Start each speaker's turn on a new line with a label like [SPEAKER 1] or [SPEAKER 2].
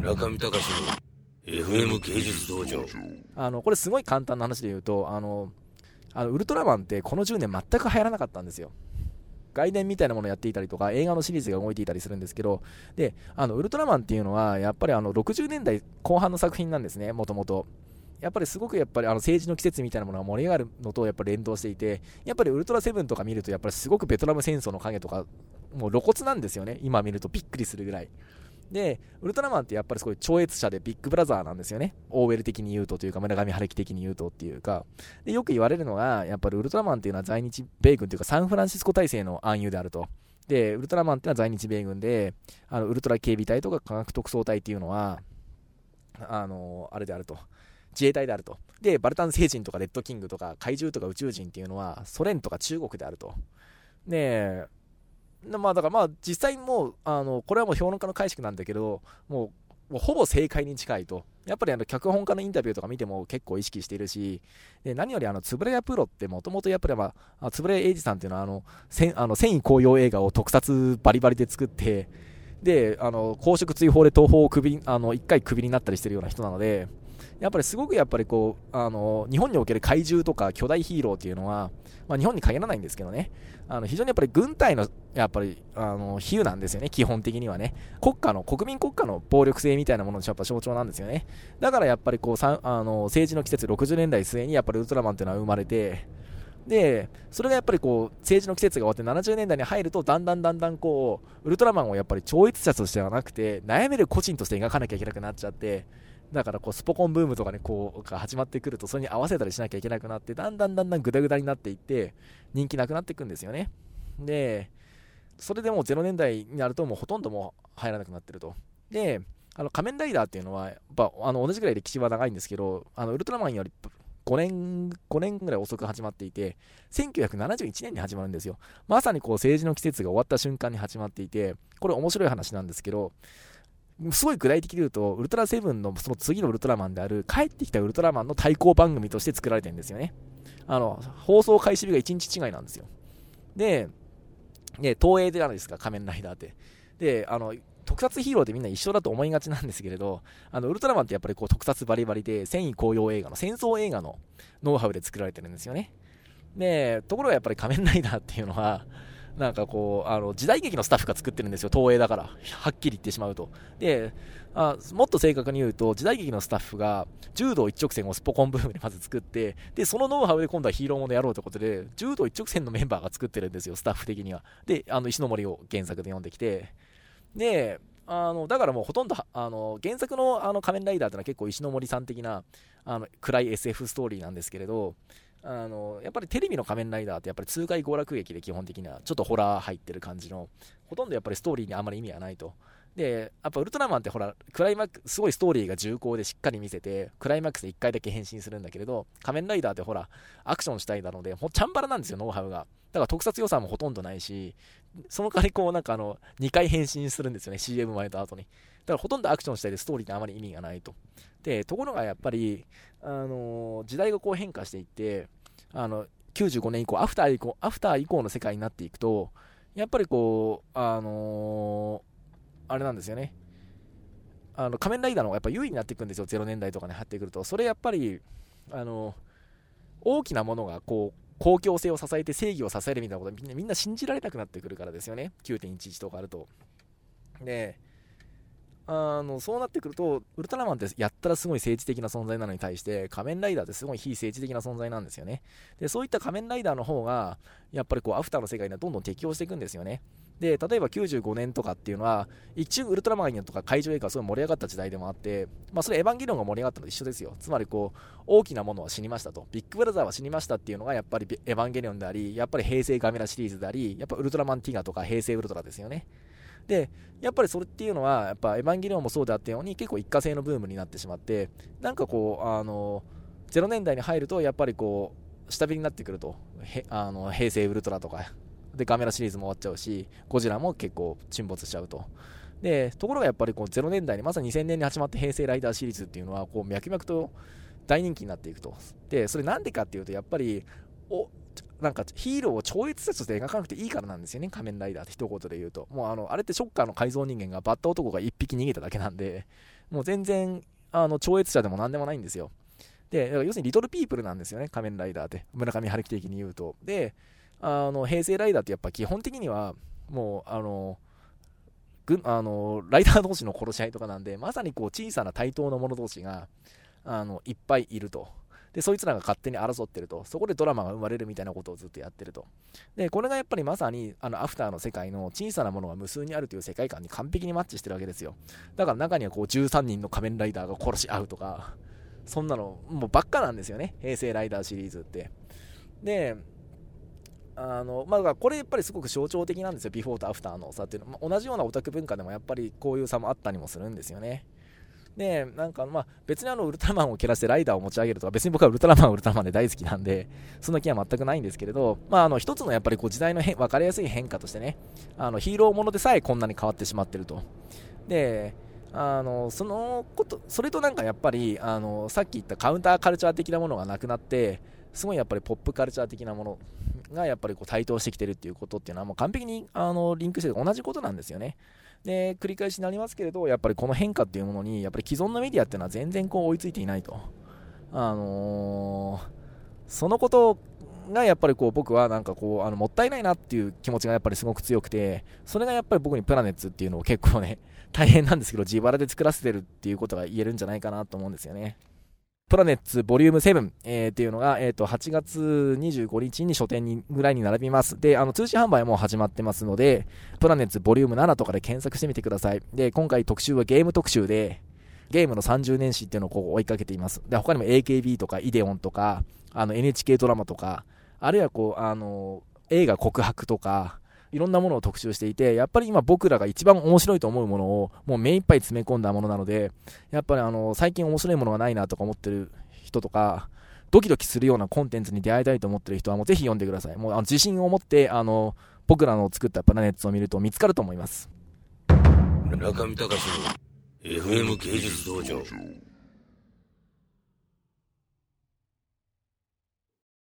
[SPEAKER 1] 村上隆の FM 芸術道場。
[SPEAKER 2] あのこれすごい簡単な話で言うとあのあのウルトラマンってこの10年全く流行らなかったんですよ。外伝みたいなものをやっていたりとか映画のシリーズが動いていたりするんですけどであのウルトラマンっていうのはやっぱりあの60年代後半の作品なんですねもともとやっぱりすごくやっぱりあの政治の季節みたいなものが盛り上がるのとやっぱり連動していてやっぱりウルトラセブンとか見るとやっぱりすごくベトナム戦争の影とかもう露骨なんですよね。今見るとびっくりするぐらい。で、ウルトラマンってやっぱりすごい超越者でビッグブラザーなんですよね。オーウェル的に言うとというか、村上春樹的に言うとっていうか。で、よく言われるのが、やっぱりウルトラマンっていうのは在日米軍というかサンフランシスコ体制の暗喩であると。で、ウルトラマンっていうのは在日米軍で、あのウルトラ警備隊とか科学特捜隊っていうのは、あの、あれであると。自衛隊であると。で、バルタン星人とかレッドキングとか怪獣とか宇宙人っていうのはソ連とか中国であると。で、まあだからまあ実際もうあのこれはもう評論家の解釈なんだけどもうもうほぼ正解に近いと。やっぱりあの脚本家のインタビューとか見ても結構意識しているし、で何よりあの、つぶれやプロってもともとやっぱりまあ、つぶれ英二さんっていうのはあの、せあの繊維紅葉映画を特撮バリバリで作って、で、あの、公職追放で東宝を首あの、一回クビになったりしてるような人なので、やっぱりすごくやっぱりこう、あの、日本における怪獣とか巨大ヒーローっていうのは、まあ、日本に限らないんですけどね、あの非常にやっぱり軍隊のやっぱりあの比喩なんですよね、基本的にはね。国家の、国民国家の暴力性みたいなもののやっぱ象徴なんですよね。だからやっぱりこうあの政治の季節、60年代末にやっぱりウルトラマンっていうのは生まれて、で、それがやっぱりこう、政治の季節が終わって70年代に入ると、だんだんだんだんこう、ウルトラマンをやっぱり超越者としてはなくて、悩める個人として描かなきゃいけなくなっちゃって、だからこうスポコンブームとかね、こう、が始まってくると、それに合わせたりしなきゃいけなくなって、だんだんだんだんグダグダになっていって、人気なくなっていくんですよね。で、それでもう0年代になると、もうほとんどもう入らなくなってると。で、あの仮面ライダーっていうのは、やっぱあの同じぐらい歴史は長いんですけど、あのウルトラマンより5年、5年ぐらい遅く始まっていて、1971年に始まるんですよ。まさにこう政治の季節が終わった瞬間に始まっていて、これ面白い話なんですけど、すごい具体的に言うと、ウルトラセブンのその次のウルトラマンである、帰ってきたウルトラマンの対抗番組として作られてるんですよね。あの、放送開始日が1日違いなんですよ。で、ね、東映であるんですか、仮面ライダーって。で、あの、特撮ヒーローってみんな一緒だと思いがちなんですけれど、あの、ウルトラマンってやっぱりこう特撮バリバリで、繊維紅葉映画の、戦争映画のノウハウで作られてるんですよね。で、ところがやっぱり仮面ライダーっていうのは、なんかこう、あの、時代劇のスタッフが作ってるんですよ、東映だから。はっきり言ってしまうと。で、あもっと正確に言うと、時代劇のスタッフが、柔道一直線をスポコンブームでまず作って、で、そのノウハウで今度はヒーローものやろうということで、柔道一直線のメンバーが作ってるんですよ、スタッフ的には。で、あの、石森を原作で読んできて、で、あのだからもうほとんどあの原作のあの仮面ライダーってのは結構石森さん的なあの暗い SF ストーリーなんですけれど、あのやっぱりテレビの仮面ライダーってやっぱり痛快娯楽劇で基本的にはちょっとホラー入ってる感じのほとんどやっぱりストーリーにあまり意味がないと。でやっぱウルトラマンってほらクライマックスすごいストーリーが重厚でしっかり見せてクライマックスで1回だけ変身するんだけれど仮面ライダーってほらアクションしたいなのでもうチャンバラなんですよノウハウが。だから特撮予算もほとんどないしその代わりこうなんかあの2回変身するんですよね CM 前と後に。だからほとんどアクションしたいでストーリーってあまり意味がないと。でところがやっぱり、あの時代がこう変化していってあの95年以降アフター以降アフター以降の世界になっていくとやっぱりこうあのー、あれなんですよね。あの仮面ライダーの方がやっぱ優位になっていくんですよ。0年代とかに入ってくると。それやっぱりあの大きなものがこう公共性を支えて正義を支えるみたいなことみんなみんな信じられなくなってくるからですよね。9.11とかあると。であのそうなってくると、ウルトラマンってやったらすごい政治的な存在なのに対して、仮面ライダーってすごい非政治的な存在なんですよね。で、そういった仮面ライダーの方が、やっぱりこう、アフターの世界にはどんどん適応していくんですよね。で、例えば95年とかっていうのは、一瞬ウルトラマンとか怪獣映画がすごい盛り上がった時代でもあって、まあ、それエヴァンゲリオンが盛り上がったのと一緒ですよ。つまりこう、大きなものは死にましたと。ビッグブラザーは死にましたっていうのが、やっぱりエヴァンゲリオンであり、やっぱり平成ガメラシリーズであり、やっぱウルトラマンティガとか平成ウルトラですよね。で、やっぱりそれっていうのは、やっぱエヴァンゲリオンもそうであったように、結構一過性のブームになってしまって、なんかこう、あの、0年代に入ると、やっぱりこう、下火になってくると、あの平成ウルトラとか、で、ガメラシリーズも終わっちゃうし、ゴジラも結構沈没しちゃうと。で、ところがやっぱりこう0年代に、まさに2000年に始まった平成ライダーシリーズっていうのは、こう、脈々と大人気になっていくと。で、それなんでかっていうと、やっぱり、おなんかヒーローを超越者として描かなくていいからなんですよね、仮面ライダーって一言で言うと。もうあの、あれってショッカーの改造人間がバッタ男が1匹逃げただけなんで、もう全然、あの、超越者でも何でもないんですよ。で、要するにリトルピープルなんですよね、仮面ライダーって。村上春樹的に言うと。で、あの、平成ライダーってやっぱ基本的には、もう、あの、ぐあのライダー同士の殺し合いとかなんで、まさにこう小さな対等の者同士があのいっぱいいると。で、そいつらが勝手に争ってると。そこでドラマが生まれるみたいなことをずっとやってると。で、これがやっぱりまさに、あの、アフターの世界の小さなものが無数にあるという世界観に完璧にマッチしてるわけですよ。だから中にはこう13人の仮面ライダーが殺し合うとか、そんなの、もうばっかなんですよね。平成ライダーシリーズって。で、あのまあ、これやっぱりすごく象徴的なんですよ、ビフォーとアフターの差っていうのは、まあ、同じようなオタク文化でもやっぱりこういう差もあったりもするんですよね。で、なんかまあ別にあのウルトラマンをけなしてライダーを持ち上げるとか、別に僕はウルトラマンウルトラマンで大好きなんで、そんな気は全くないんですけれど、まああの一つのやっぱりこう時代の変分かりやすい変化としてね、あのヒーローものでさえこんなに変わってしまってると。で、あのそのことそれとなんかやっぱりあのさっき言ったカウンターカルチャー的なものがなくなってすごいやっぱりポップカルチャー的なものがやっぱりこう台頭してきてるっていうことっていうのはもう完璧にあのリンクして同じことなんですよね。で繰り返しになりますけれどやっぱりこの変化っていうものにやっぱり既存のメディアっていうのは全然こう追いついていないと。あのー、そのことがやっぱりこう僕はなんかこうあのもったいないなっていう気持ちがやっぱりすごく強くてそれがやっぱり僕にプラネッツっていうのを結構ね大変なんですけど自腹で作らせてるっていうことが言えるんじゃないかなと思うんですよね。プラネッツボリューム7、えー、っていうのが、えー、と8月25日に書店にぐらいに並びます。で、あの通信販売も始まってますので、プラネッツボリューム7とかで検索してみてください。で、今回特集はゲーム特集で、ゲームの30年史っていうのをこう追いかけています。で、他にも AKB とかイデオンとか、あの NHK ドラマとか、あるいはこう、あの、映画告白とか、いろんなものを特集していて、やっぱり今僕らが一番面白いと思うものをもう目いっぱい詰め込んだものなので、やっぱりあの、最近面白いものがないなとか思ってる人とか、ドキドキするようなコンテンツに出会いたいと思ってる人はもうぜひ読んでください。もうあの自信を持って、あの、僕らの作ったプラネッツを見ると見つかると思います。
[SPEAKER 1] 中見隆の FM 芸術道場。